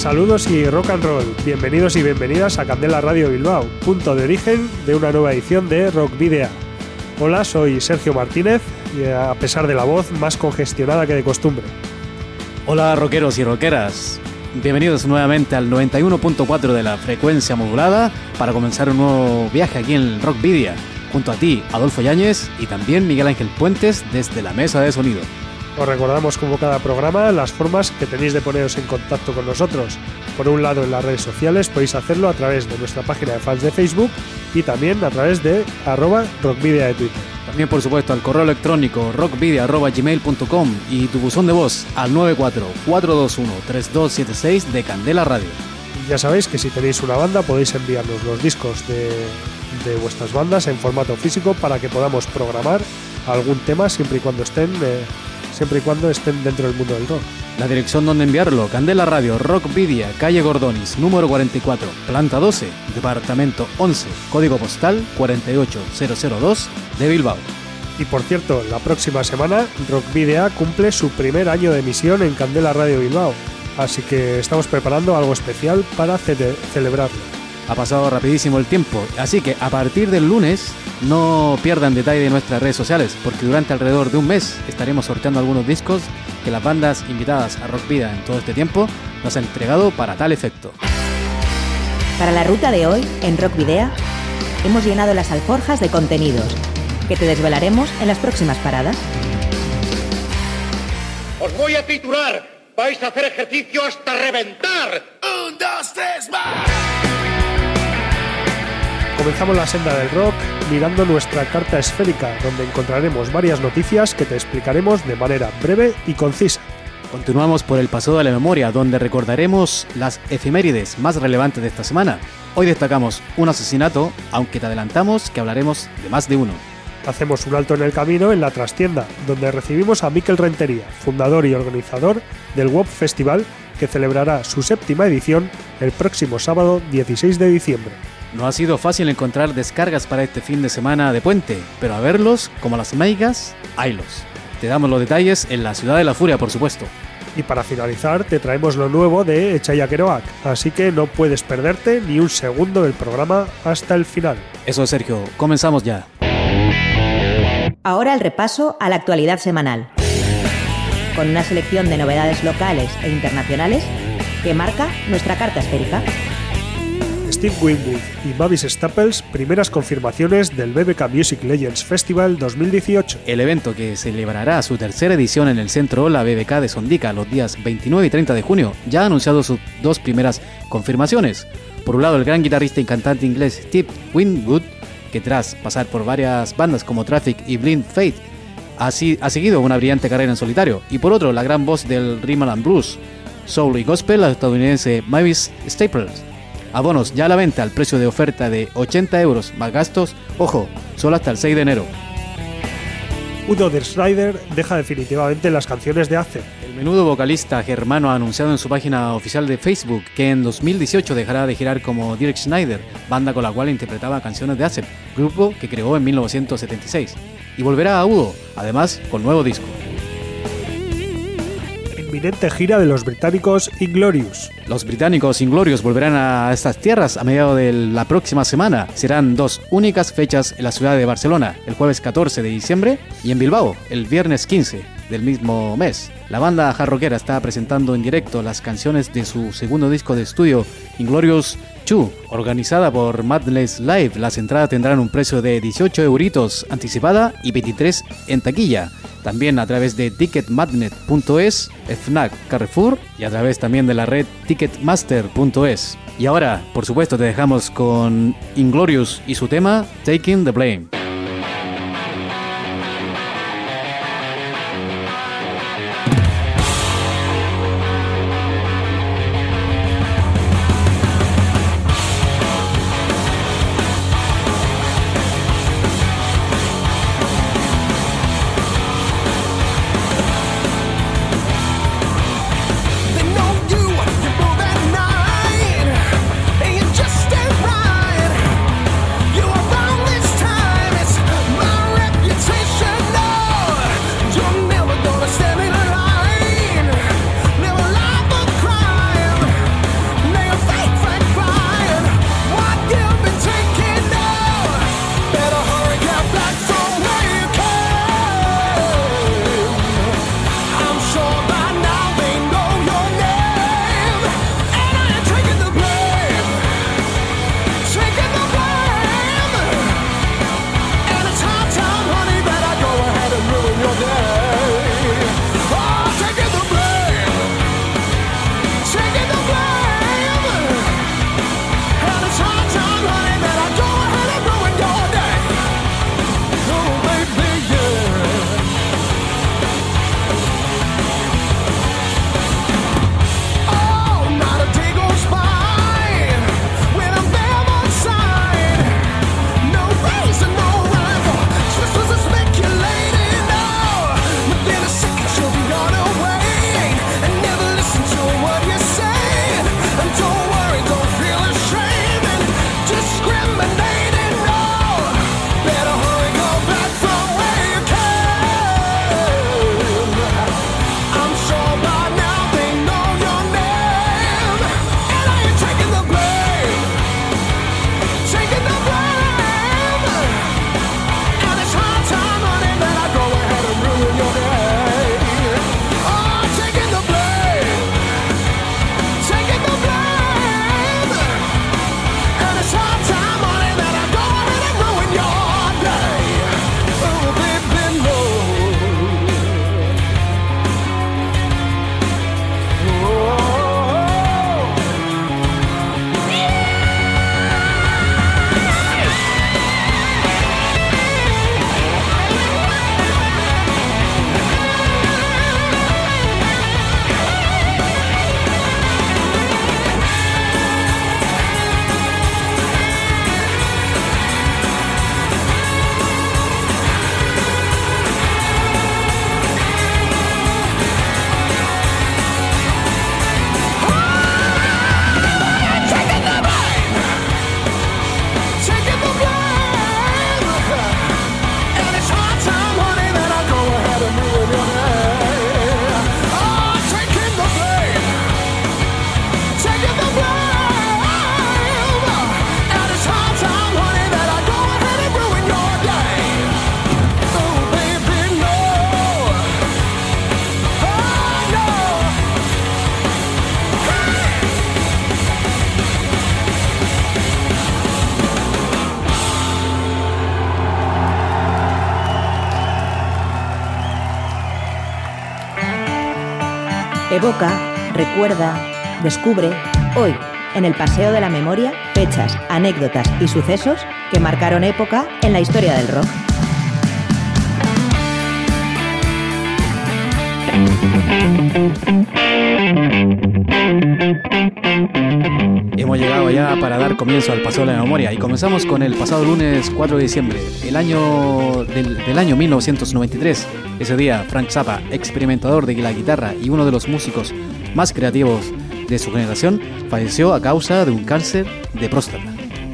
Saludos y rock and roll. Bienvenidos y bienvenidas a Candela Radio Bilbao, punto de origen de una nueva edición de Rock Video. Hola, soy Sergio Martínez y a pesar de la voz más congestionada que de costumbre. Hola rockeros y rockeras. Bienvenidos nuevamente al 91.4 de la frecuencia modulada para comenzar un nuevo viaje aquí en Rock Video. Junto a ti, Adolfo Yáñez y también Miguel Ángel Puentes desde la mesa de sonido. Os recordamos como cada programa las formas que tenéis de poneros en contacto con nosotros. Por un lado en las redes sociales podéis hacerlo a través de nuestra página de fans de Facebook y también a través de arroba rockvidia de Twitter. También por supuesto al correo electrónico rockvidia.gmail.com y tu buzón de voz al 94-421-3276 de Candela Radio. Ya sabéis que si tenéis una banda podéis enviarnos los discos de, de vuestras bandas en formato físico para que podamos programar algún tema siempre y cuando estén eh, siempre y cuando estén dentro del mundo del rock. La dirección donde enviarlo, Candela Radio, Rockvidia, calle Gordonis, número 44, planta 12, departamento 11, código postal 48002 de Bilbao. Y por cierto, la próxima semana Rockvidia cumple su primer año de emisión en Candela Radio Bilbao, así que estamos preparando algo especial para ce- celebrarlo. Ha pasado rapidísimo el tiempo, así que a partir del lunes no pierdan detalle de nuestras redes sociales, porque durante alrededor de un mes estaremos sorteando algunos discos que las bandas invitadas a Rock Vida en todo este tiempo nos han entregado para tal efecto. Para la ruta de hoy, en Rock Video, hemos llenado las alforjas de contenidos que te desvelaremos en las próximas paradas. Os voy a titular. Vais a hacer ejercicio hasta reventar. Un, dos, tres, más. Comenzamos la senda del rock mirando nuestra carta esférica, donde encontraremos varias noticias que te explicaremos de manera breve y concisa. Continuamos por el pasado de la memoria, donde recordaremos las efemérides más relevantes de esta semana. Hoy destacamos un asesinato, aunque te adelantamos que hablaremos de más de uno. Hacemos un alto en el camino en la trastienda, donde recibimos a Miquel Rentería, fundador y organizador del WOP Festival, que celebrará su séptima edición el próximo sábado 16 de diciembre. No ha sido fácil encontrar descargas para este fin de semana de puente, pero a verlos, como las meigas, haylos. Te damos los detalles en la Ciudad de la Furia, por supuesto. Y para finalizar, te traemos lo nuevo de Echaya Kerouac, así que no puedes perderte ni un segundo del programa hasta el final. Eso, Sergio, comenzamos ya. Ahora el repaso a la actualidad semanal, con una selección de novedades locales e internacionales que marca nuestra carta esférica. Steve Winwood y Mavis Staples, primeras confirmaciones del BBK Music Legends Festival 2018. El evento que celebrará su tercera edición en el Centro La BBK de Sondica los días 29 y 30 de junio ya ha anunciado sus dos primeras confirmaciones. Por un lado, el gran guitarrista y cantante inglés Steve Winwood, que tras pasar por varias bandas como Traffic y Blind Faith, ha, ha seguido una brillante carrera en solitario. Y por otro, la gran voz del Rhythm and Blues, Soul y Gospel, la estadounidense Mavis Staples. Abonos ya a la venta al precio de oferta de 80 euros más gastos, ojo, solo hasta el 6 de enero. Udo der Schneider deja definitivamente las canciones de Acer. El menudo vocalista germano ha anunciado en su página oficial de Facebook que en 2018 dejará de girar como Dirk Schneider, banda con la cual interpretaba canciones de Acep, grupo que creó en 1976, y volverá a Udo, además con nuevo disco. Inminente gira de los británicos Inglorious. Los británicos inglorios volverán a estas tierras a mediados de la próxima semana. Serán dos únicas fechas en la ciudad de Barcelona, el jueves 14 de diciembre, y en Bilbao, el viernes 15 del mismo mes. La banda jarroquera está presentando en directo las canciones de su segundo disco de estudio, Inglorious 2, organizada por Madness Live. Las entradas tendrán un precio de 18 euritos anticipada y 23 en taquilla. También a través de ticketmadnet.es, FNAC Carrefour y a través también de la red ticketmaster.es. Y ahora, por supuesto, te dejamos con Inglorious y su tema Taking the Blame. Evoca, recuerda, descubre, hoy, en el Paseo de la Memoria, fechas, anécdotas y sucesos que marcaron época en la historia del rock. Hemos llegado ya para dar comienzo al Paseo de la Memoria y comenzamos con el pasado lunes 4 de diciembre, el año del año 1993. Ese día, Frank Zappa, experimentador de la guitarra y uno de los músicos más creativos de su generación, falleció a causa de un cáncer de próstata.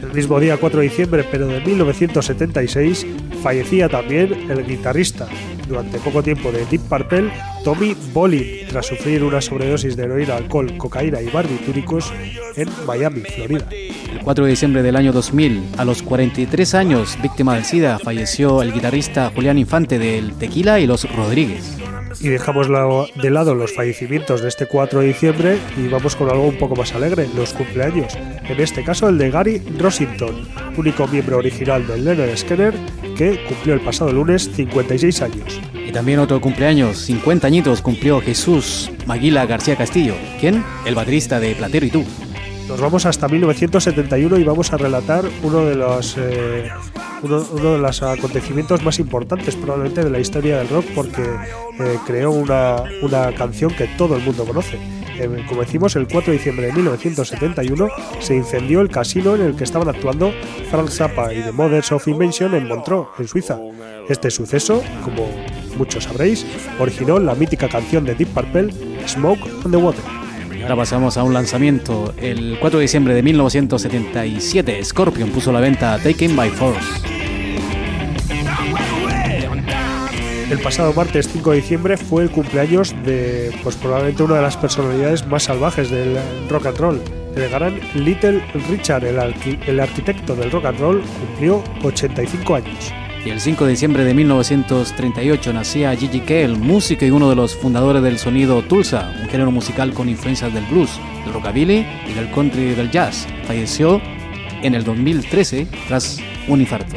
El mismo día 4 de diciembre, pero de 1976, fallecía también el guitarrista durante poco tiempo de Deep Purple, Tommy Bolin, tras sufrir una sobredosis de heroína, alcohol, cocaína y barbitúricos en Miami, Florida. El 4 de diciembre del año 2000, a los 43 años, víctima del SIDA, falleció el guitarrista Julián Infante del Tequila y los Rodríguez. Y dejamos de lado los fallecimientos de este 4 de diciembre y vamos con algo un poco más alegre, los cumpleaños. En este caso el de Gary Rossington, único miembro original del Leonard Skinner que cumplió el pasado lunes 56 años. Y también otro cumpleaños, 50 añitos cumplió Jesús Maguila García Castillo. ¿Quién? El baterista de Platero y tú. Nos vamos hasta 1971 y vamos a relatar uno de los eh, uno, de los acontecimientos más importantes probablemente de la historia del rock porque eh, creó una, una canción que todo el mundo conoce. Como decimos, el 4 de diciembre de 1971 se incendió el casino en el que estaban actuando Frank Zappa y The Mothers of Invention en Montreux, en Suiza. Este suceso, como muchos sabréis, originó la mítica canción de Deep Purple, Smoke on the Water. Ahora pasamos a un lanzamiento. El 4 de diciembre de 1977, Scorpion puso a la venta Taken by Force. El pasado martes 5 de diciembre fue el cumpleaños de, pues probablemente una de las personalidades más salvajes del rock and roll. El gran Little Richard, el, arquitecto del rock and roll, cumplió 85 años. Y el 5 de diciembre de 1938 nacía Gigi Kell, músico y uno de los fundadores del sonido Tulsa, un género musical con influencias del blues, del rockabilly y del country y del jazz. Falleció en el 2013 tras un infarto.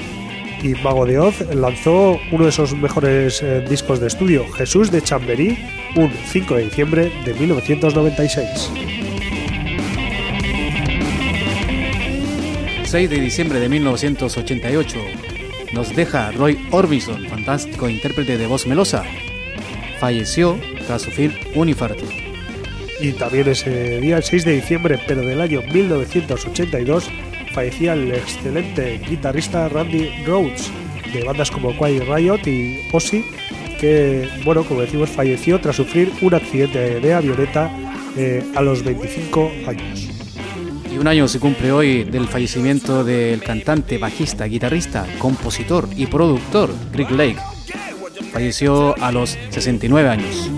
Y Mago de Oz lanzó uno de sus mejores eh, discos de estudio, Jesús de Chamberí, un 5 de diciembre de 1996. 6 de diciembre de 1988 nos deja Roy Orbison, fantástico intérprete de voz melosa. Falleció tras sufrir un infarto. Y también ese día, el 6 de diciembre, pero del año 1982, fallecía el excelente guitarrista Randy Rhodes, de bandas como Quiet Riot y Ozzy, que, bueno, como decimos, falleció tras sufrir un accidente de avioneta eh, a los 25 años. Y un año se cumple hoy del fallecimiento del cantante, bajista, guitarrista, compositor y productor Greg Lake. Falleció a los 69 años.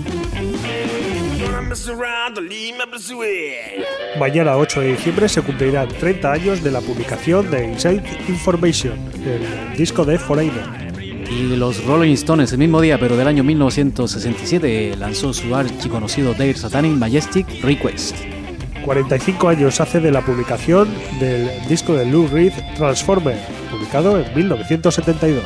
Mañana 8 de diciembre se cumplirán 30 años de la publicación de Inside Information, el disco de Foreigner. Y los Rolling Stones el mismo día, pero del año 1967, lanzó su archiconocido Dare Satanic Majestic Request. 45 años hace de la publicación del disco de Lou Reed Transformer, publicado en 1972.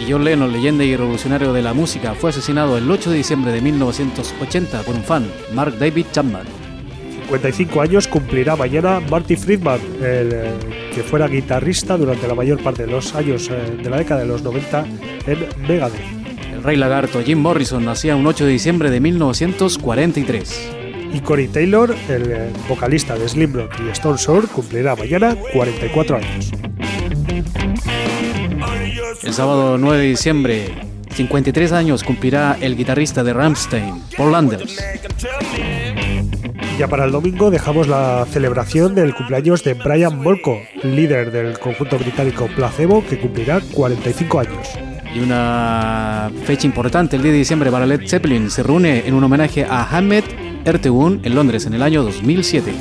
Y John Lennon, leyenda y revolucionario de la música, fue asesinado el 8 de diciembre de 1980 por un fan, Mark David Chapman. 55 años cumplirá mañana Marty Friedman, el, eh, que fuera guitarrista durante la mayor parte de los años eh, de la década de los 90 en Megadeth. El rey lagarto Jim Morrison nacía un 8 de diciembre de 1943 y Corey Taylor, el eh, vocalista de Slimrock y Stone Sour, cumplirá mañana 44 años. El sábado 9 de diciembre, 53 años cumplirá el guitarrista de Rammstein, Paul Landers. Ya para el domingo dejamos la celebración del cumpleaños de Brian Molko, líder del conjunto británico Placebo, que cumplirá 45 años. Y una fecha importante, el 10 de diciembre para Led Zeppelin, se reúne en un homenaje a Hamed Ertegun en Londres en el año 2007.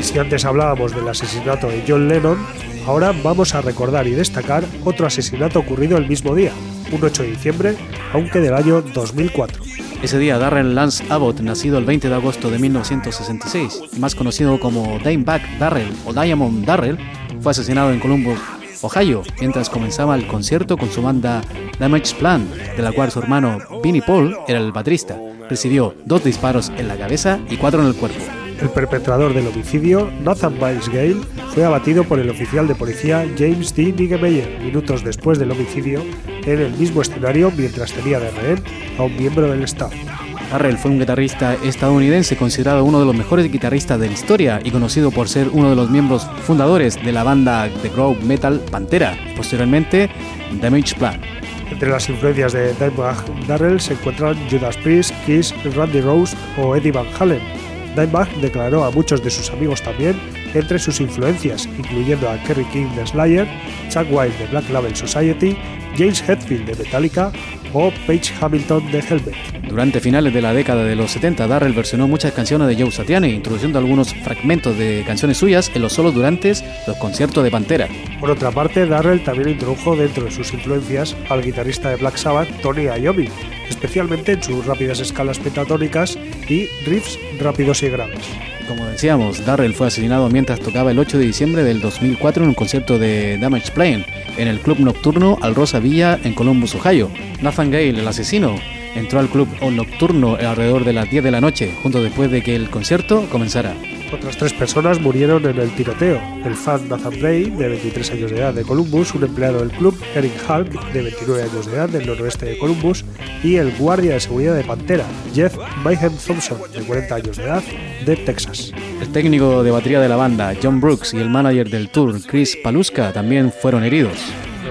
Si antes hablábamos del asesinato de John Lennon, ahora vamos a recordar y destacar otro asesinato ocurrido el mismo día, un 8 de diciembre, aunque del año 2004. Ese día, Darren Lance Abbott, nacido el 20 de agosto de 1966, más conocido como Back Darrell o Diamond Darrell, fue asesinado en Columbus, Ohio, mientras comenzaba el concierto con su banda Damage Plan, de la cual su hermano Vinnie Paul era el baterista. recibió dos disparos en la cabeza y cuatro en el cuerpo. El perpetrador del homicidio, Nathan Miles Gale, fue abatido por el oficial de policía James D. Niggemeyer minutos después del homicidio en el mismo escenario mientras tenía de rehén a un miembro del staff. Darrell fue un guitarrista estadounidense considerado uno de los mejores guitarristas de la historia y conocido por ser uno de los miembros fundadores de la banda de groove metal Pantera, posteriormente Damage Plan. Entre las influencias de Dimebag Darrell se encuentran Judas Priest, Kiss, Randy Rose o Eddie Van Halen. Dimebag declaró a muchos de sus amigos también entre sus influencias, incluyendo a Kerry King de Slayer, Chuck White de Black Label Society, James Hetfield de Metallica o Page Hamilton de Helmet. Durante finales de la década de los 70, Darrell versionó muchas canciones de Joe Satriani, introduciendo algunos fragmentos de canciones suyas en los solos durante los conciertos de Pantera. Por otra parte, Darrell también introdujo dentro de sus influencias al guitarrista de Black Sabbath, Tony Iommi, especialmente en sus rápidas escalas pentatónicas y riffs rápidos y graves. Como decíamos, Darrell fue asesinado mientras tocaba el 8 de diciembre del 2004 en un concierto de Damage Plan en el club nocturno Al Rosa Villa en Columbus, Ohio. Nathan Gale, el asesino, entró al club nocturno alrededor de las 10 de la noche, junto después de que el concierto comenzara. Otras tres personas murieron en el tiroteo. El fan Nathan Bray, de 23 años de edad de Columbus, un empleado del club, Eric Hulk, de 29 años de edad del noroeste de Columbus, y el guardia de seguridad de Pantera, Jeff Mayhem Thompson, de 40 años de edad, de Texas. El técnico de batería de la banda, John Brooks, y el manager del tour, Chris Paluska, también fueron heridos.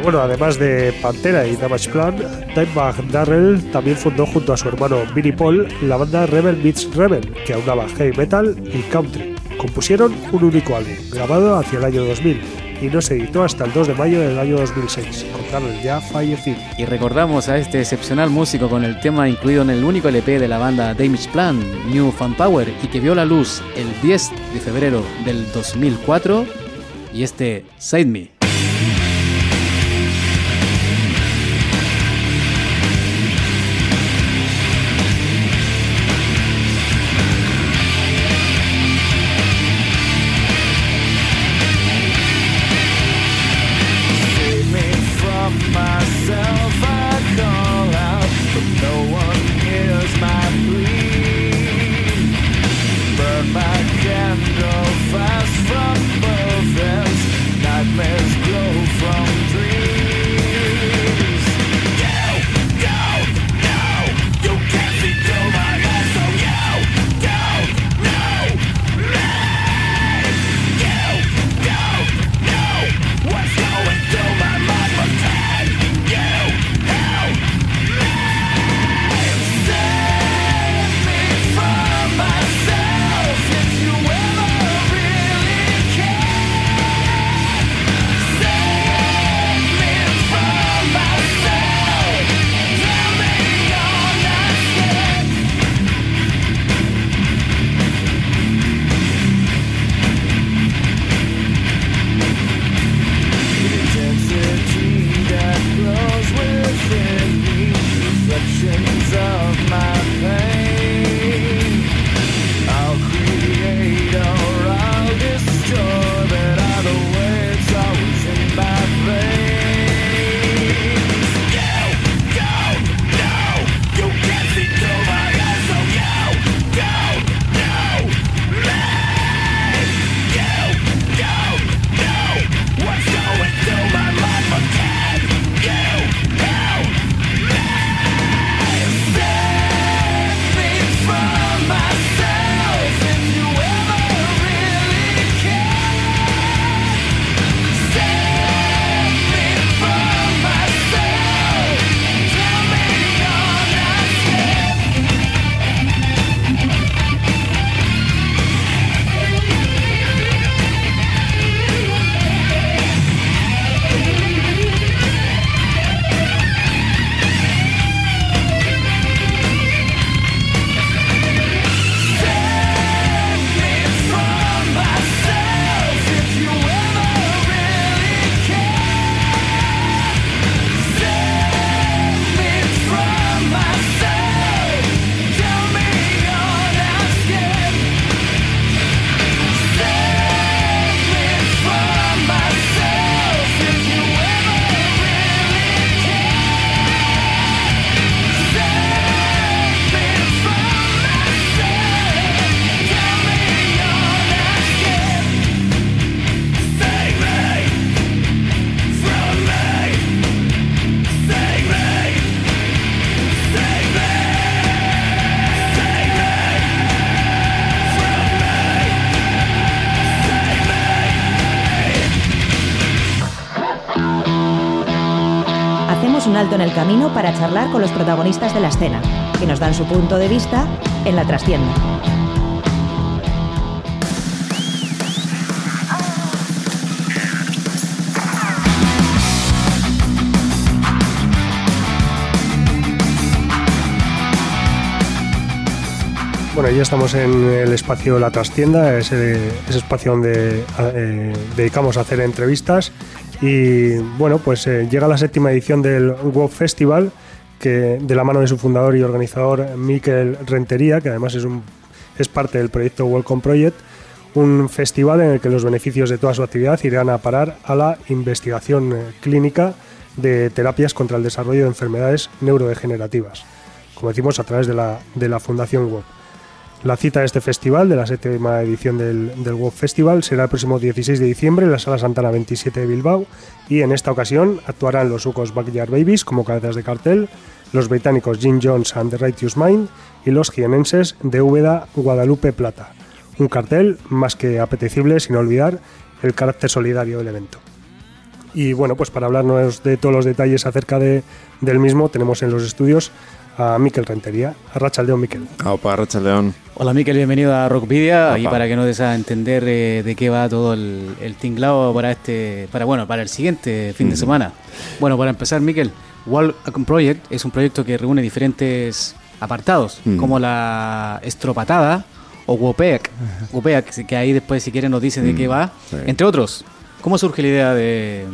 Bueno, además de Pantera y Damage Plan, Dimebag Darrell también fundó junto a su hermano Billy Paul la banda Rebel Beats Rebel, que aunaba heavy metal y country. Compusieron un único álbum, grabado hacia el año 2000, y no se editó hasta el 2 de mayo del año 2006, con Darrell ya fallecido. Y recordamos a este excepcional músico con el tema incluido en el único LP de la banda Damage Plan, New Fan Power, y que vio la luz el 10 de febrero del 2004, y este Side Me. Alto en el camino para charlar con los protagonistas de la escena, que nos dan su punto de vista en la trastienda. Bueno, ya estamos en el espacio La Trastienda, ese, ese espacio donde eh, dedicamos a hacer entrevistas. Y bueno, pues eh, llega la séptima edición del WOW Festival, que de la mano de su fundador y organizador Miquel Rentería, que además es, parte del proyecto Welcome Project, un festival en el que los beneficios de toda su actividad irán a parar a la investigación eh, clínica de terapias contra el desarrollo de enfermedades neurodegenerativas, como decimos a través de la, de la Fundación WOP. La cita de este festival, de la séptima edición del, del World Festival, será el próximo 16 de diciembre en la Sala Santana 27 de Bilbao y en esta ocasión actuarán los sucos Backyard Babies como cabezas de cartel, los británicos Jim Jones and the Righteous Mind y los jienenses de Úbeda Guadalupe Plata. Un cartel más que apetecible sin olvidar el carácter solidario del evento. Y bueno, pues para hablarnos de todos los detalles acerca de, del mismo tenemos en los estudios a Miquel Rentería. A León, Miquel. Opa, León. Hola Miquel, bienvenido a Rockvidia y para que nos des a entender eh, de qué va todo el, el, tinglado para este, para bueno, para el siguiente fin de semana. Bueno, para empezar, Miquel, Wall Project es un proyecto que reúne diferentes apartados, como la estropatada o WOPEAC, WOPEAC, que ahí después si quieren nos dicen de qué va, entre otros. ¿Cómo surge la idea de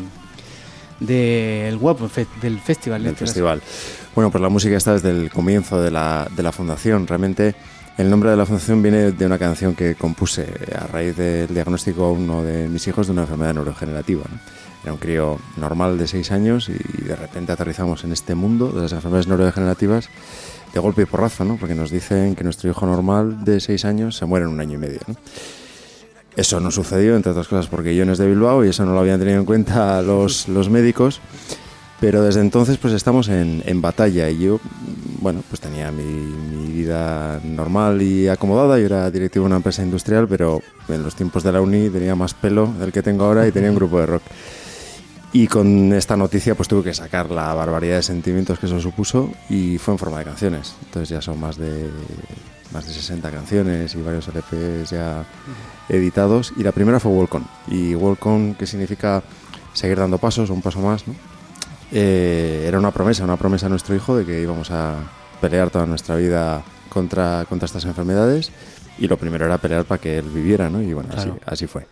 del WOP, del festival? Del festival. Bueno, pues la música está desde el comienzo de la, de la fundación. Realmente el nombre de la fundación viene de una canción que compuse a raíz del diagnóstico a uno de mis hijos de una enfermedad neurogenerativa. Era un crío normal de 6 años y de repente aterrizamos en este mundo de las enfermedades neurodegenerativas de golpe y porrazo, ¿no? porque nos dicen que nuestro hijo normal de 6 años se muere en un año y medio. Eso no sucedió, entre otras cosas, porque yo no es de Bilbao y eso no lo habían tenido en cuenta los, los médicos. Pero desde entonces pues estamos en, en batalla y yo, bueno, pues tenía mi, vida normal y acomodada, yo era directivo de una empresa industrial, pero en los tiempos de la uni tenía más pelo del que tengo ahora y tenía un grupo de rock. Y con esta noticia pues tuve que sacar la barbaridad de sentimientos que eso supuso y fue en forma de canciones. Entonces ya son más de, más de 60 canciones y varios LPs ya editados. Y la primera fue Welcome. Y Welcome, que significa seguir dando pasos, un paso más, ¿no? Eh, era una promesa, una promesa a nuestro hijo de que íbamos a pelear toda nuestra vida contra, contra estas enfermedades y lo primero era pelear para que él viviera, ¿no? Y bueno, así, así, fue.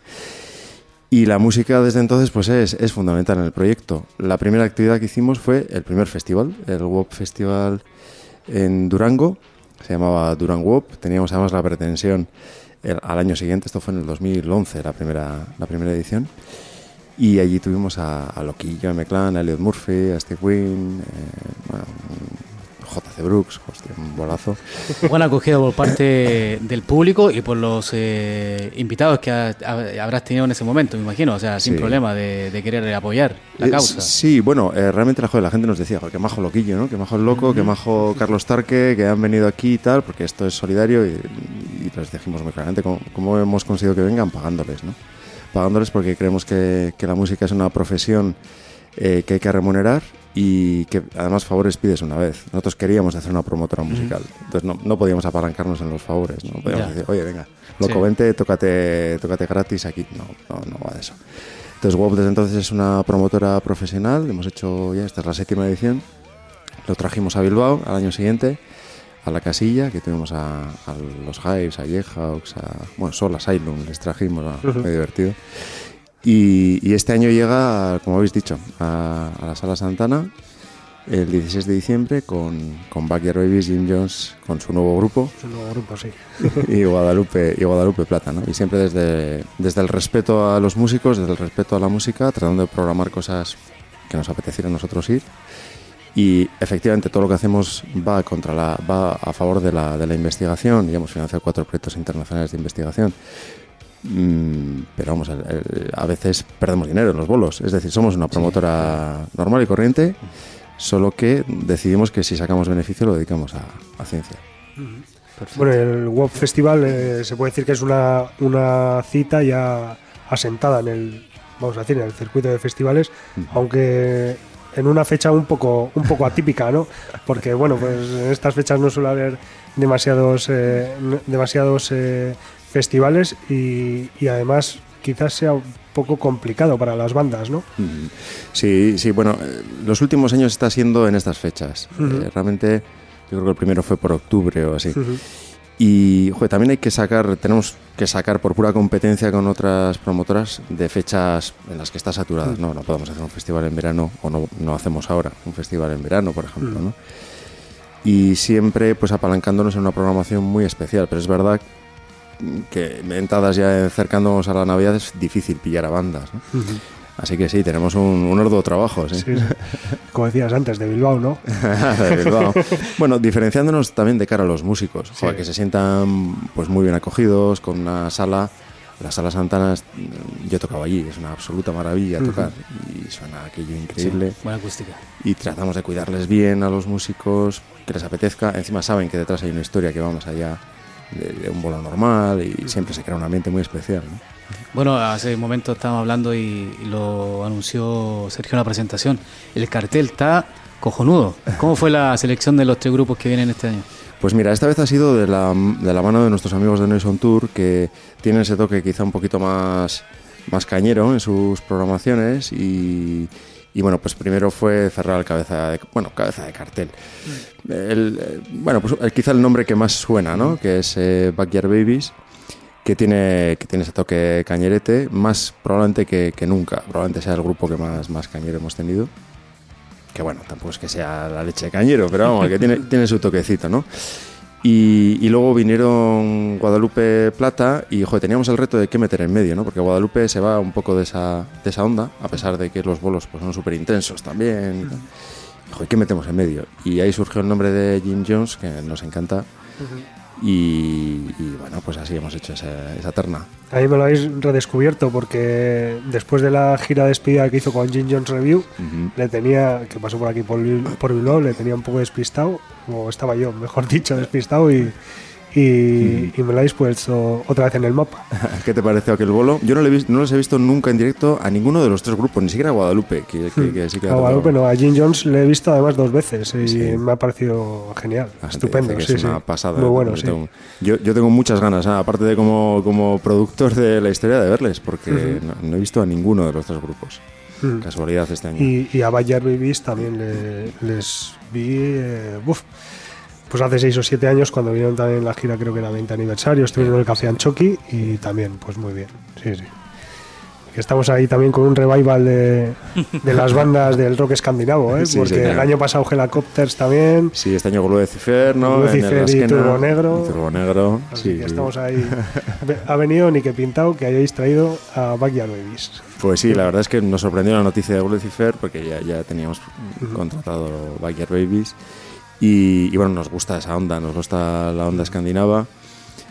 Y la música desde entonces pues es, es, fundamental en el proyecto. La primera actividad que hicimos fue el primer festival, el WOP Festival en Durango, se llamaba Durango WOP, teníamos además la pretensión al año siguiente, esto fue en el 2011 la primera, la primera edición, y allí tuvimos a, a Loquillo, a McClan, a Elliot Murphy, a Steve Wynn, eh, JC Brooks, hostia, un bolazo. Buena acogida por parte del público y por los eh, invitados que habrás tenido en ese momento, me imagino, o sea, sin problema de, querer apoyar la causa. Sí, bueno, eh, realmente la, joder, la gente nos decía, que majo Loquillo, ¿no? que majo el loco, que majo Carlos Tarque, que han venido aquí y tal, porque esto es solidario y, les dijimos muy claramente cómo, cómo hemos conseguido que vengan pagándoles, ¿no? Pagándoles porque creemos que, que la música es una profesión eh, que hay que remunerar y que además favores pides una vez. Nosotros queríamos hacer una promotora musical, entonces no, no, podíamos apalancarnos en los favores, no podíamos decir, oye, venga, loco, sí. vente, tócate, tócate gratis aquí. No, no, no va de eso. Entonces, WOP desde entonces es una promotora profesional, hemos hecho ya, esta es la séptima edición, lo trajimos a Bilbao al año siguiente a la casilla, que tuvimos a, a los Hives, a Jayhawks, a, bueno, solo a Asylum les trajimos, a, uh -huh. muy divertido. Y, y, este año llega, como habéis dicho, a, a, la Sala Santana el 16 de diciembre con, con Backyard Babies, Jim Jones, con su nuevo grupo. Su nuevo grupo, sí. y Guadalupe, y Guadalupe Plata, ¿no? Y siempre desde, desde el respeto a los músicos, desde el respeto a la música, tratando de programar cosas que nos apeteciera a nosotros ir y efectivamente todo lo que hacemos va contra la va a favor de la, de la investigación y hemos financiado cuatro proyectos internacionales de investigación mm, pero vamos a, a, veces perdemos dinero en los bolos es decir somos una promotora sí. normal y corriente solo que decidimos que si sacamos beneficio lo dedicamos a, a ciencia bueno el WOP Festival eh, se puede decir que es una, una cita ya asentada en el vamos a decir en el circuito de festivales uh -huh. aunque en una fecha un poco, un poco atípica, ¿no? Porque, bueno, pues en estas fechas no suele haber demasiados, eh, demasiados eh, festivales y, y además quizás sea un poco complicado para las bandas, ¿no? Sí, sí, bueno, eh, los últimos años está siendo en estas fechas. Eh, realmente, yo creo que el primero fue por octubre o así. Y joder, también hay que sacar, tenemos que sacar por pura competencia con otras promotoras de fechas en las que está saturadas. No, no podemos hacer un festival en verano o no, no hacemos ahora un festival en verano, por ejemplo. ¿no? Y siempre pues apalancándonos en una programación muy especial. Pero es verdad que entradas ya acercándonos a la Navidad es difícil pillar a bandas. ¿no? Así que sí, tenemos un, un arduo trabajo. ¿sí? Sí, sí. Como decías antes, de Bilbao, ¿no? de Bilbao. Bueno, diferenciándonos también de cara a los músicos, joder, que se sientan pues muy bien acogidos, con una sala. La sala Santana, yo he tocado allí, es una absoluta maravilla tocar y suena aquello increíble. Buena acústica. Y tratamos de cuidarles bien a los músicos, que les apetezca. Encima saben que detrás hay una historia que va más allá de, de un bolo normal y siempre se crea un ambiente muy especial. ¿no? Bueno, hace un momento estábamos hablando y, y lo anunció Sergio en la presentación. El cartel está cojonudo. ¿Cómo fue la selección de los tres grupos que vienen este año? Pues mira, esta vez ha sido de la, de la mano de nuestros amigos de Noise on Tour, que tienen ese toque quizá un poquito más, más cañero en sus programaciones y, y bueno, pues primero fue cerrar el cabeza de, bueno, cabeza de cartel. El, eh, bueno, pues eh, quizá el nombre que más suena, ¿no? Que es eh, Backyard Babies, que tiene, que tiene ese toque cañerete, más probablemente que, que nunca. Probablemente sea el grupo que más, más cañero hemos tenido que bueno, tampoco es que sea la leche de cañero, pero vamos, que tiene, tiene su toquecito, ¿no? Y, y luego vinieron Guadalupe Plata y joder, teníamos el reto de qué meter en medio, ¿no? Porque Guadalupe se va un poco de esa, de esa onda, a pesar de que los bolos pues, son súper intensos también. y joder, ¿qué metemos en medio? Y ahí surgió el nombre de Jim Jones, que nos encanta. Y, y, bueno, pues así hemos hecho esa, esa terna. A mí me lo habéis redescubierto porque después de la gira de despedida que hizo con Jim Jones Review, Ujú. le tenía, que pasó por aquí por, por Bilbao, le tenía un poco despistado, o estaba yo, mejor dicho, despistado y, y, y me lo habéis puesto otra vez en el mapa. ¿Qué te pareció aquel bolo? Yo no, le he no los he visto nunca en directo a ninguno de los tres grupos, ni siquiera a Guadalupe, que, que- que sí que ha A. Guadalupe no, a Jim Jones le he visto además dos veces y Sí. me ha parecido genial, gente estupendo, sí, es una sí. pasada. Muy bueno, Yo sí. tengo- yo, yo tengo muchas ganas, ah, aparte de como, como productor de la historia, de verles, porque no, no he visto a ninguno de los tres grupos. Mm. Casualidad este año. Y, y a Bayard Babies también le- les vi, eh, uf, pues hace 6 o 7 años cuando vinieron también en la gira, creo que era 20 aniversario, estuvieron en el Café Anchoqui y también, pues muy bien, sí, sí. Que estamos ahí también con un revival de, de las bandas del rock escandinavo, ¿eh? Sí, porque el año pasado Helicopters también, Sí, este año con Lucifer, ¿no? Lucifer En el y Turbo Negro. Turbo Negro, así sí, que estamos ahí. Ha venido ni que pintado que hayáis traído a Backyard Babies. Pues sí, la verdad es que nos sorprendió la noticia de Lucifer porque ya, ya teníamos contratado Backyard Babies y, y bueno, nos gusta esa onda, nos gusta la onda escandinava.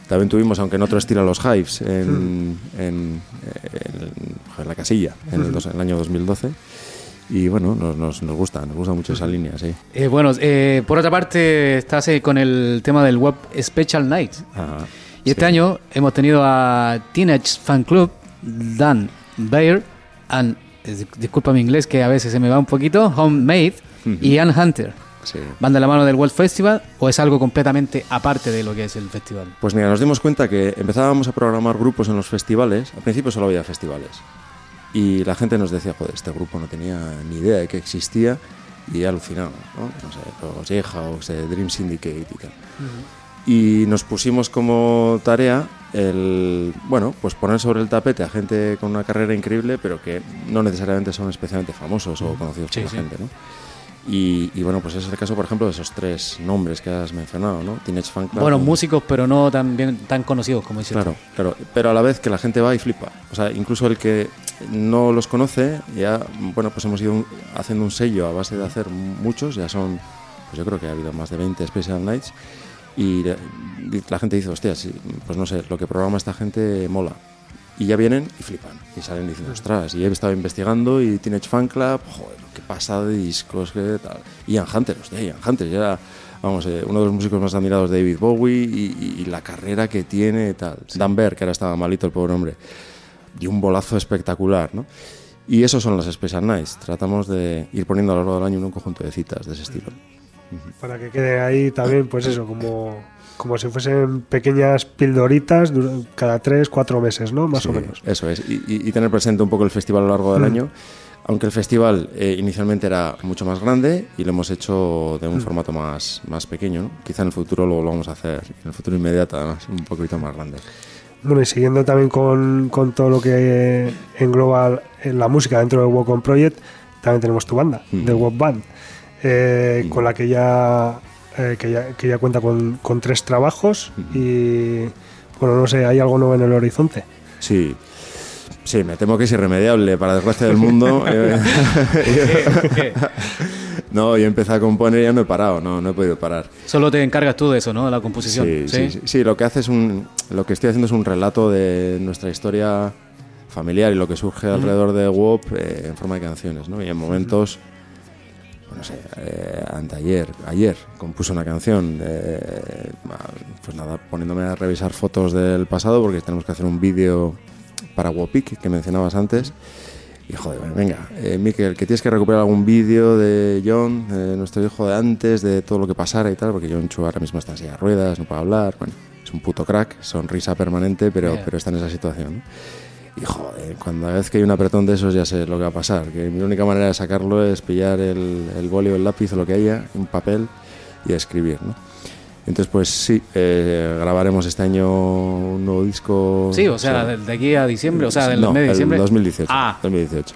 También tuvimos, aunque en otro estilo, a los Hives en, en- en- joder, la casilla en el, dos- en el año 2012. Y bueno, nos, nos, nos gusta, nos gusta mucho esa línea, sí. Eh, bueno, eh, por otra parte, estás eh, con el tema del web Special Night. Ajá, Y este año hemos tenido a Teenage Fan Club, Dan Bayer, and, eh, disculpa mi inglés que a veces se me va un poquito, Homemade y Ann Hunter. Sí. ¿Van de la mano del World Festival o es algo completamente aparte de lo que es el festival? Pues mira, nos dimos cuenta que empezábamos a programar grupos en los festivales. Al principio solo había festivales. Y la gente nos decía, joder, este grupo no tenía ni idea de que existía y alucinaba, ¿no? No sé, los Jayhawks, eh, Dream Syndicate y tal. Y nos pusimos como tarea el, bueno, pues poner sobre el tapete a gente con una carrera increíble, pero que no necesariamente son especialmente famosos o conocidos Sí, por sí. la gente, ¿no? Y, y bueno, pues ese es el caso, por ejemplo, de esos tres nombres que has mencionado, ¿no? Teenage Fan Club. Bueno, músicos, pero no tan, bien, tan conocidos como dices Claro, claro, pero a la vez que la gente va y flipa. O sea, incluso el que no los conoce, ya, bueno, pues hemos ido un- haciendo un sello a base de hacer muchos, ya son, pues yo creo que ha habido más de 20 Special Nights, y la, y la gente dice, hostia, sí, pues no sé, lo que programa esta gente mola. Y ya vienen y flipan, y salen diciendo, ostras, y he estado investigando, y Teenage Fan Club, joder, qué pasada de discos, qué tal. Ian Hunter, hostia, Ian Hunter, ya era, vamos, eh, uno de los músicos más admirados de David Bowie, y, y- y la carrera que tiene, tal. Dan Bear, que ahora estaba malito el pobre hombre, y un bolazo espectacular, ¿no? Y eso son las Special Nights. Tratamos de ir poniendo a lo largo del año un conjunto de citas de ese estilo. Para que quede ahí también, pues eso, como, como si fuesen pequeñas pildoritas cada tres, cuatro meses, ¿no? Más o menos. Eso es. Y, tener presente un poco el festival a lo largo del año. Aunque el festival eh, inicialmente era mucho más grande y lo hemos hecho de un formato más, más pequeño. ¿no? Quizá en el futuro lo, lo vamos a hacer, en el futuro inmediato, además, un poquito más grande. Bueno, y siguiendo también con, con todo lo que engloba eh, la música dentro del Walk On Project, también tenemos tu banda, Mm. The Walk Band, eh, con la que ya, eh, que ya, que ya cuenta con, con tres trabajos y, bueno, no sé, ¿hay algo nuevo en el horizonte? Sí. Sí, me temo que es irremediable, para desgracia del mundo. Eh, no, yo empecé a componer y ya no he parado, no, no he podido parar. Solo te encargas tú de eso, ¿no? De la composición. Sí, sí, sí, sí, lo que hace es un, lo que estoy haciendo es un relato de nuestra historia familiar y lo que surge alrededor de WOP eh, en forma de canciones, ¿no? Y en momentos, pues no sé, eh, anteayer, ayer compuse una canción, eh, pues nada, poniéndome a revisar fotos del pasado porque tenemos que hacer un vídeo para Wopic que mencionabas antes. Y joder, venga, eh, Miquel, que tienes que recuperar algún vídeo de John, eh, nuestro hijo de antes, de todo lo que pasara y tal, porque John Chu ahora mismo está en silla de ruedas, no puede hablar, bueno, es un puto crack, sonrisa permanente, pero, Yeah. pero está en esa situación. ¿no? Y joder, cuando vez que hay un apretón de esos ya sé lo que va a pasar, que mi única manera de sacarlo es pillar el, el boli o el lápiz o lo que haya, un papel y escribir, ¿no? Entonces, pues sí, eh, grabaremos este año un nuevo disco. Sí, o sea, de, de aquí a diciembre, o sea, del no, mes de el diciembre. 2018. Ah, 2018.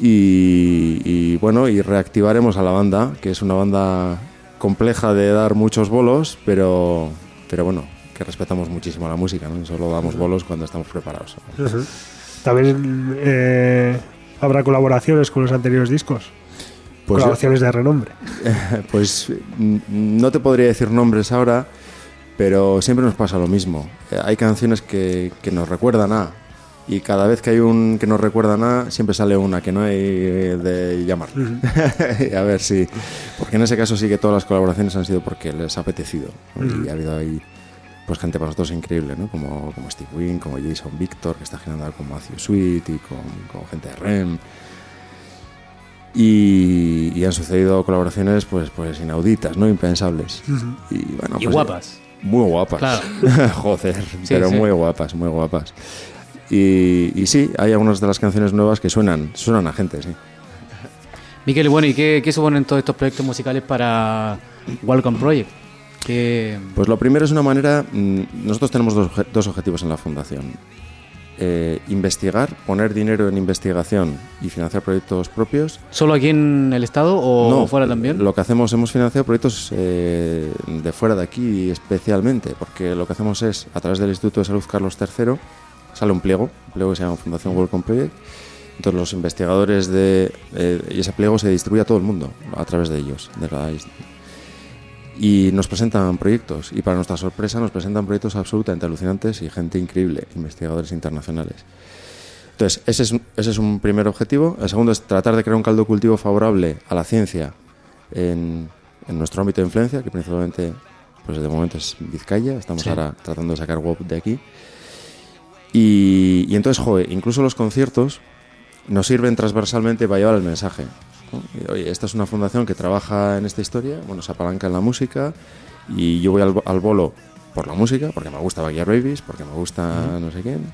Y, y, bueno, y reactivaremos a la banda, que es una banda compleja de dar muchos bolos, pero, pero bueno, que respetamos muchísimo la música, ¿no? Solo damos bolos cuando estamos preparados. También eh, habrá colaboraciones con los anteriores discos, Pues, colaboraciones de renombre. pues no te podría decir nombres ahora, pero siempre nos pasa lo mismo. Eh, Hay canciones que, que nos recuerdan a, y cada vez que hay un que nos recuerdan a, siempre sale una que no hay eh, de llamar. a ver si. Porque en ese caso sí que todas las colaboraciones han sido porque les ha apetecido. ¿no? Y ha habido ahí pues gente para nosotros increíble, ¿no? Como, como Steve Wynn, como Jason Victor, que está girando ahora con Matthew Sweet y con, con gente de REM. Y, y han sucedido colaboraciones pues, pues inauditas, ¿no? Impensables. Y, bueno, y pues, guapas. Muy guapas. Claro. Joder, pero sí. muy guapas, muy guapas. Y, y sí, hay algunas de las canciones nuevas que suenan, suenan a gente, sí. Miquel, bueno, ¿y qué, qué suponen todos estos proyectos musicales para Welcome Project? Pues lo primero es una manera, mm, nosotros tenemos dos, obje- dos objetivos en la fundación. Eh, investigar, poner dinero en investigación y financiar proyectos propios. ¿Solo aquí en el estado o fuera también? Lo que hacemos, hemos financiado proyectos eh, de fuera de aquí especialmente, porque lo que hacemos es, a través del Instituto de Salud Carlos III, sale un pliego, un pliego que se llama Fundación Welcome Project. Entonces los investigadores de... eh, y ese pliego se distribuye a todo el mundo a través de ellos, de la y nos presentan proyectos y para nuestra sorpresa nos presentan proyectos absolutamente alucinantes y gente increíble, investigadores internacionales. Entonces, ese es, un- ese es un primer objetivo. El segundo es tratar de crear un caldo cultivo favorable a la ciencia en, en nuestro ámbito de influencia, que principalmente, pues de momento es Vizcaya. Estamos Sí. ahora tratando de sacar WOP de aquí. Y, y entonces, joder, incluso los conciertos nos sirven transversalmente para llevar el mensaje. Oye, esta es una fundación que trabaja en esta historia, bueno, se apalanca en la música y yo voy al, bo- al bolo por la música, porque me gusta Backyard Babies, porque me gusta no sé quién.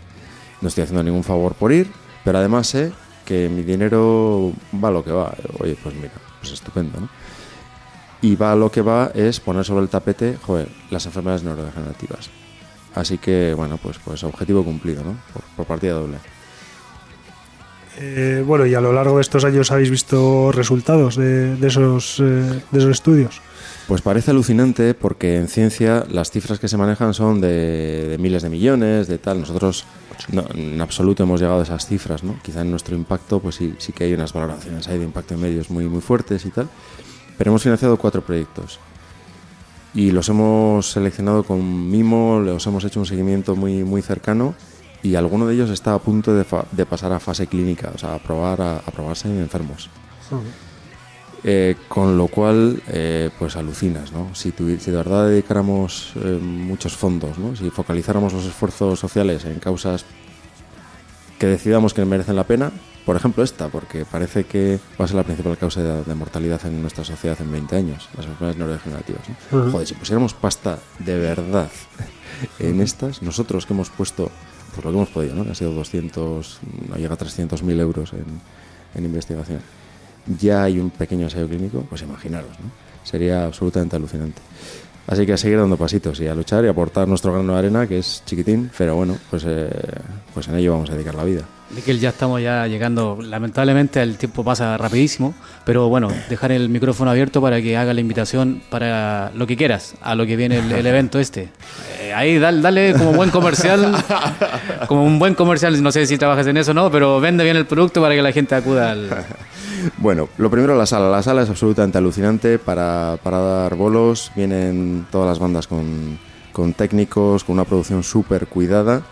No estoy haciendo ningún favor por ir, pero además sé que mi dinero va a lo que va. Oye, pues mira, pues estupendo, ¿no? Y va a lo que va es poner sobre el tapete, joder, las enfermedades neurodegenerativas. Así que, bueno, pues, pues objetivo cumplido, ¿no? Por, por partida doble. Eh, bueno, y a lo largo de estos años habéis visto resultados de, esos, eh, de esos estudios. Pues parece alucinante porque en ciencia las cifras que se manejan son de, miles de millones, de tal. Nosotros no, en absoluto hemos llegado a esas cifras, ¿no? Quizá en nuestro impacto, pues sí, sí que hay unas valoraciones hay de impacto en medios muy, muy fuertes y tal. Pero hemos financiado cuatro proyectos y los hemos seleccionado con mimo, los hemos hecho un seguimiento muy, muy cercano y alguno de ellos está a punto de, fa- de pasar a fase clínica, o sea, a, probar, a, a probarse en enfermos. Eh, con lo cual, eh, pues alucinas, ¿no? Si, tuvi- si de verdad dedicáramos eh, muchos fondos, ¿no? Si focalizáramos los esfuerzos sociales en causas que decidamos que merecen la pena, por ejemplo esta, porque parece que va a ser la principal causa de, mortalidad en nuestra sociedad en 20 años, las enfermedades neurodegenerativas. Joder, si pusiéramos pasta de verdad en estas, nosotros que hemos puesto, pues lo que hemos podido, ¿no? ha sido 200, no llega a 300 mil euros en, en investigación, ya hay un pequeño ensayo clínico, pues imaginaros, ¿no? sería absolutamente alucinante. Así que a seguir dando pasitos y a luchar y aportar nuestro grano de arena, que es chiquitín, pero bueno, pues, eh, pues en ello vamos a dedicar la vida. Miquel, ya estamos ya llegando, lamentablemente el tiempo pasa rapidísimo, pero bueno, dejar el micrófono abierto para que haga la invitación para lo que quieras, a lo que viene el, evento este. Eh, ahí dale, dale como buen comercial, como un buen comercial, no sé si trabajas en eso o no, pero vende bien el producto para que la gente acuda al... Bueno, lo primero la sala. La sala es absolutamente alucinante para, para dar bolos. Vienen todas las bandas con, con técnicos, con una producción súper cuidada.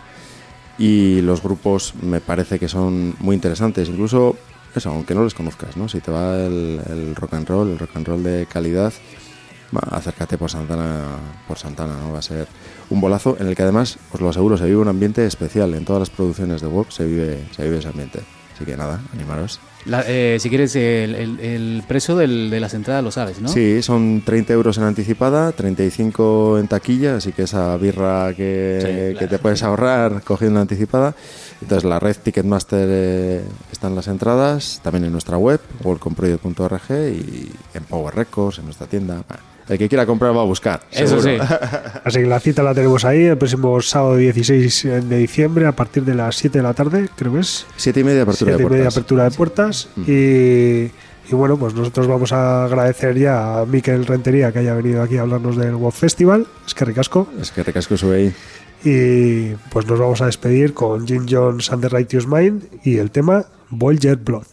Y los grupos me parece que son muy interesantes. Incluso, eso, aunque no les conozcas, ¿no? Si te va el, rock and roll, el rock and roll de calidad, acércate por Santana, por Santana, ¿no? Va a ser un bolazo en el que además, os lo aseguro, se vive un ambiente especial. En todas las producciones de Wok se vive, se vive ese ambiente. Así que nada, animaros. Eh, si quieres, el, precio de las entradas lo sabes, ¿no? Sí, son 30 euros en anticipada, 35 en taquilla, así que esa birra que, te puedes ahorrar cogiendo en anticipada. Entonces, la red Ticketmaster eh, están las entradas, también en nuestra web, worldcomproject.org y en Power Records, en nuestra tienda. El que quiera comprar va a buscar. Eso sí. Así que la cita la tenemos ahí el próximo sábado 16 de diciembre a partir de las 7 de la tarde, creo que es. 7 y media apertura de puertas. Y media apertura de puertas. Mm. Y, bueno, pues nosotros vamos a agradecer ya a Miquel Rentería que haya venido aquí a hablarnos del World Festival. Es que ricasco. Es que ricasco sube ahí. Y pues nos vamos a despedir con Jim Jones and the Righteous Mind y el tema Boil Jet Blood.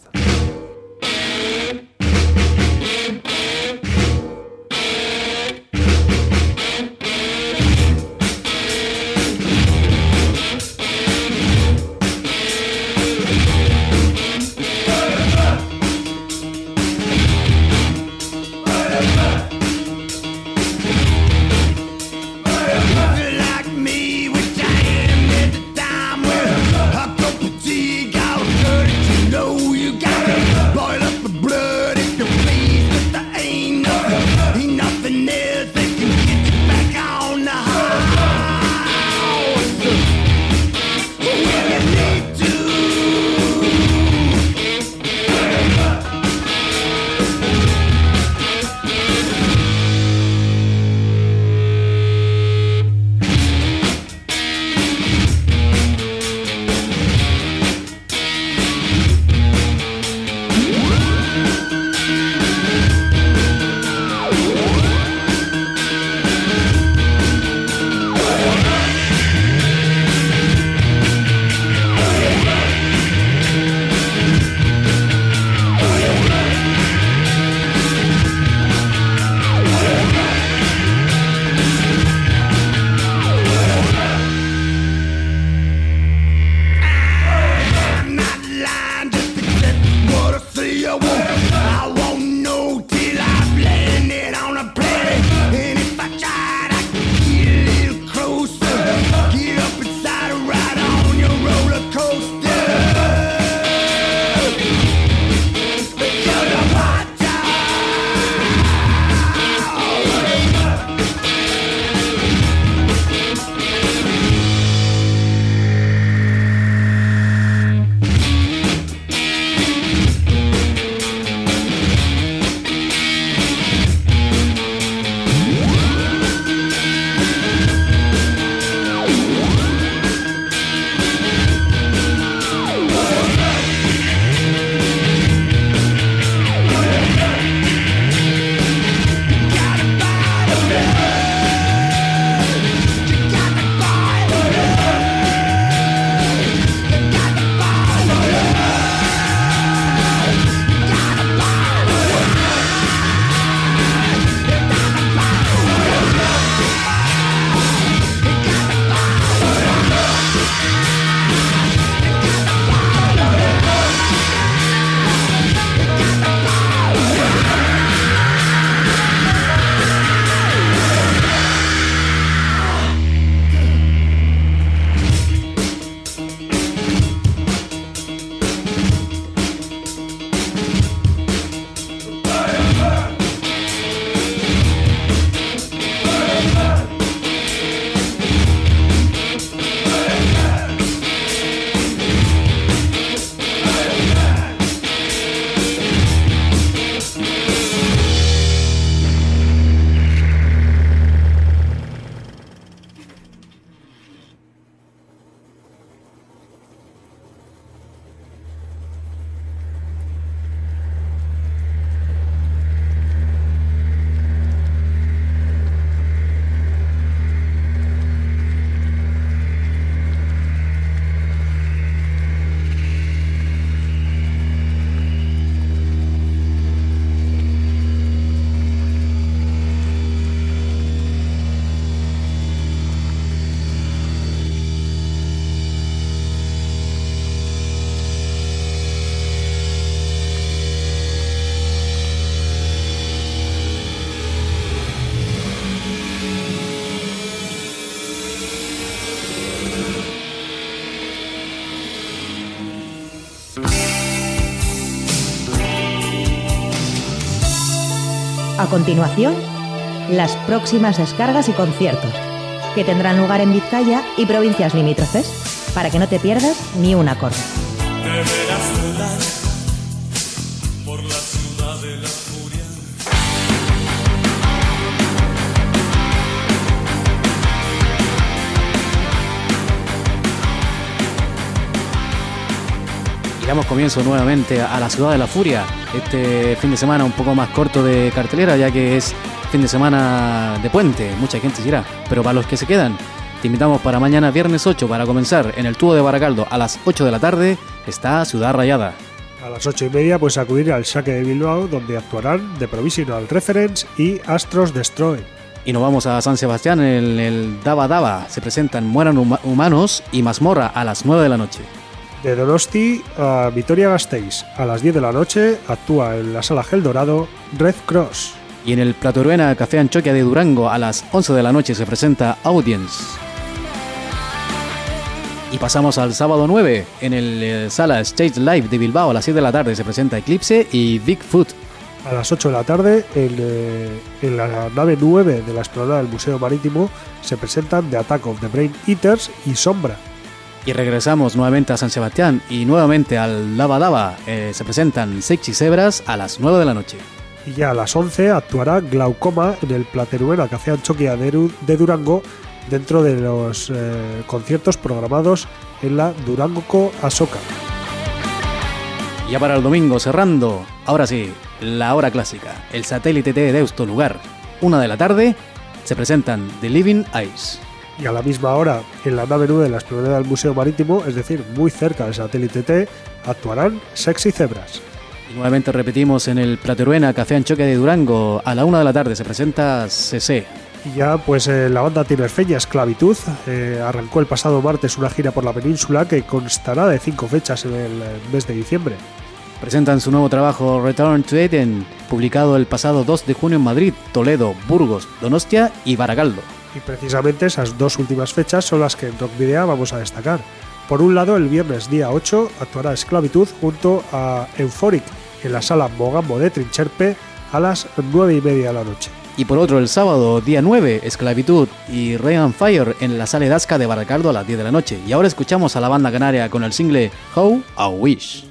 Continuación, las próximas descargas y conciertos, que tendrán lugar en Vizcaya y provincias limítrofes, para que no te pierdas ni un acorde. damos comienzo nuevamente a la ciudad de la furia. Este fin de semana un poco más corto de cartelera, ya que es fin de semana de puente, mucha gente irá. Pero para los que se quedan, te invitamos para mañana viernes 8 para comenzar en el tubo de Baracaldo a las 8 de la tarde. Está Ciudad Rayada. A las 8 y media puedes acudir al Saque de Bilbao, donde actuarán The Provisional Reference y Astros Destroy. Y nos vamos a San Sebastián en el Daba Daba. Se presentan Mueran Humanos y Mazmorra a las 9 de la noche. De Donosti a Vitoria Gasteiz, a las 10 de la noche, actúa en la Sala Gel Dorado Red Cross. Y en el Platoruena Café Anchoquia de Durango, a las 11 de la noche, se presenta Audience. Y pasamos al sábado 9, en el eh, Sala Stage Live de Bilbao, a las 7 de la tarde, se presenta Eclipse y Bigfoot. A las 8 de la tarde, en, eh, en la nave 9 de la explanada del Museo Marítimo, se presentan The Attack of the Brain Eaters y Sombra. Y regresamos nuevamente a San Sebastián y nuevamente al Lava Dava. Eh, se presentan Sexy Zebras a las 9 de la noche. Y ya a las 11 actuará Glaucoma en el Plateruela Café Anchoquia de Durango dentro de los eh, conciertos programados en la Durango Asoka. Ya para el domingo, cerrando, ahora sí, la hora clásica, el satélite de Deusto Lugar. Una de la tarde, se presentan The Living Ice y a la misma hora en la nave 9 de la explanada del Museo Marítimo, es decir, muy cerca del satélite T, actuarán Sexy Zebras. Y nuevamente repetimos en el Plateruena Café Anchoque de Durango, a la una de la tarde se presenta CC. Y ya pues eh, la banda tinerfeña Esclavitud eh, arrancó el pasado martes una gira por la península que constará de cinco fechas en el eh, mes de diciembre. Presentan su nuevo trabajo Return to Eden, publicado el pasado 2 de junio en Madrid, Toledo, Burgos, Donostia y Baragaldo. Y precisamente esas dos últimas fechas son las que en Rock Video vamos a destacar. Por un lado, el viernes día 8 actuará Esclavitud junto a Euphoric en la sala Mogambo de Trincherpe a las 9 y media de la noche. Y por otro, el sábado, día 9, Esclavitud y Rain Fire en la sala Edasca de Baracaldo a las 10 de la noche. Y ahora escuchamos a la banda canaria con el single How I Wish.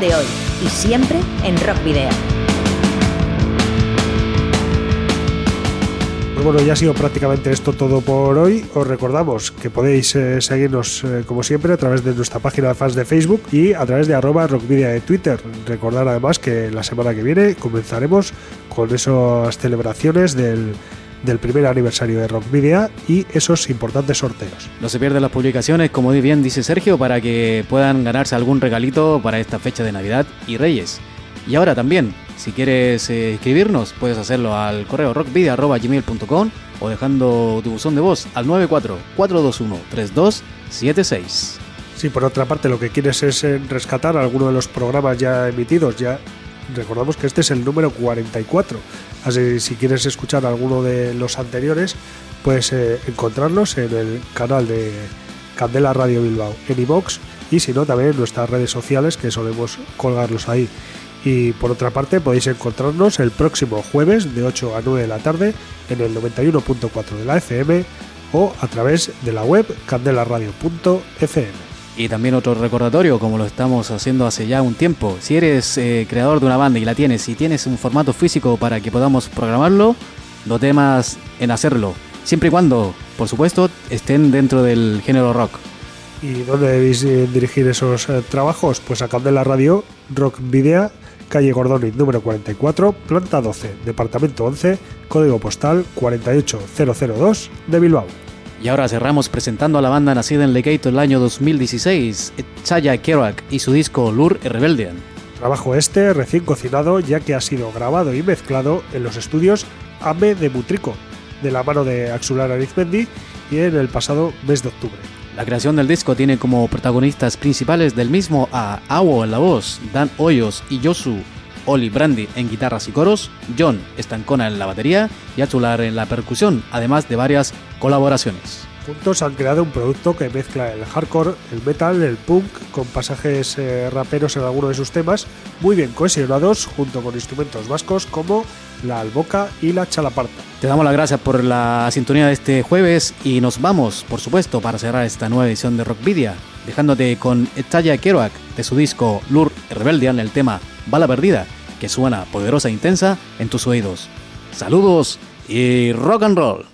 De hoy y siempre en Rock Video. Pues bueno, ya ha sido prácticamente esto todo por hoy. Os recordamos que podéis eh, seguirnos eh, como siempre a través de nuestra página de fans de Facebook y a través de arroba rockvidia de Twitter. Recordar además que la semana que viene comenzaremos con esas celebraciones del, del primer aniversario de Rockvidia y esos importantes sorteos. No se pierdan las publicaciones, como bien dice Sergio, para que puedan ganarse algún regalito para esta fecha de Navidad y Reyes. Y ahora también, si quieres eh, escribirnos, puedes hacerlo al correo rockvidia.gmail.com o dejando tu buzón de voz al 94-421-3276. Si por otra parte lo que quieres es eh, rescatar alguno de los programas ya emitidos, ya recordamos que este es el número 44. Así si quieres escuchar alguno de los anteriores, puedes eh, encontrarlos en el canal de Candela Radio Bilbao, en iVox, y si no, también en nuestras redes sociales que solemos colgarlos ahí. Y por otra parte, podéis encontrarnos el próximo jueves de 8 a 9 de la tarde en el 91.4 de la FM o a través de la web candelaradio.fm. Y también otro recordatorio, como lo estamos haciendo hace ya un tiempo. Si eres eh, creador de una banda y la tienes, y tienes un formato físico para que podamos programarlo, no temas en hacerlo. Siempre y cuando, por supuesto, estén dentro del género rock. ¿Y dónde debéis eh, dirigir esos eh, trabajos? Pues a Candela Radio, Rock Video, calle Gordoniz número 44, planta 12, departamento 11, código postal 48002 de Bilbao. Y ahora cerramos presentando a la banda nacida en Legato el año 2016, Chaya Kerouac y su disco Lure Rebellion. Trabajo este recién cocinado ya que ha sido grabado y mezclado en los estudios AME de Butrico, de la mano de Axular Arizmendi y en el pasado mes de octubre. La creación del disco tiene como protagonistas principales del mismo a Awo en la voz, Dan Hoyos y Yosu Oli Brandy en guitarras y coros, John Estancona en la batería y Achular en la percusión, además de varias colaboraciones. Juntos han creado un producto que mezcla el hardcore, el metal, el punk, con pasajes eh, raperos en algunos de sus temas, muy bien cohesionados junto con instrumentos vascos como la alboca y la chalaparta. Te damos las gracias por la sintonía de este jueves y nos vamos, por supuesto, para cerrar esta nueva edición de Rockvidia, dejándote con Taya Kerouac de su disco Lure Rebellion, el tema Bala Perdida, que suena poderosa e intensa en tus oídos. Saludos y rock and roll.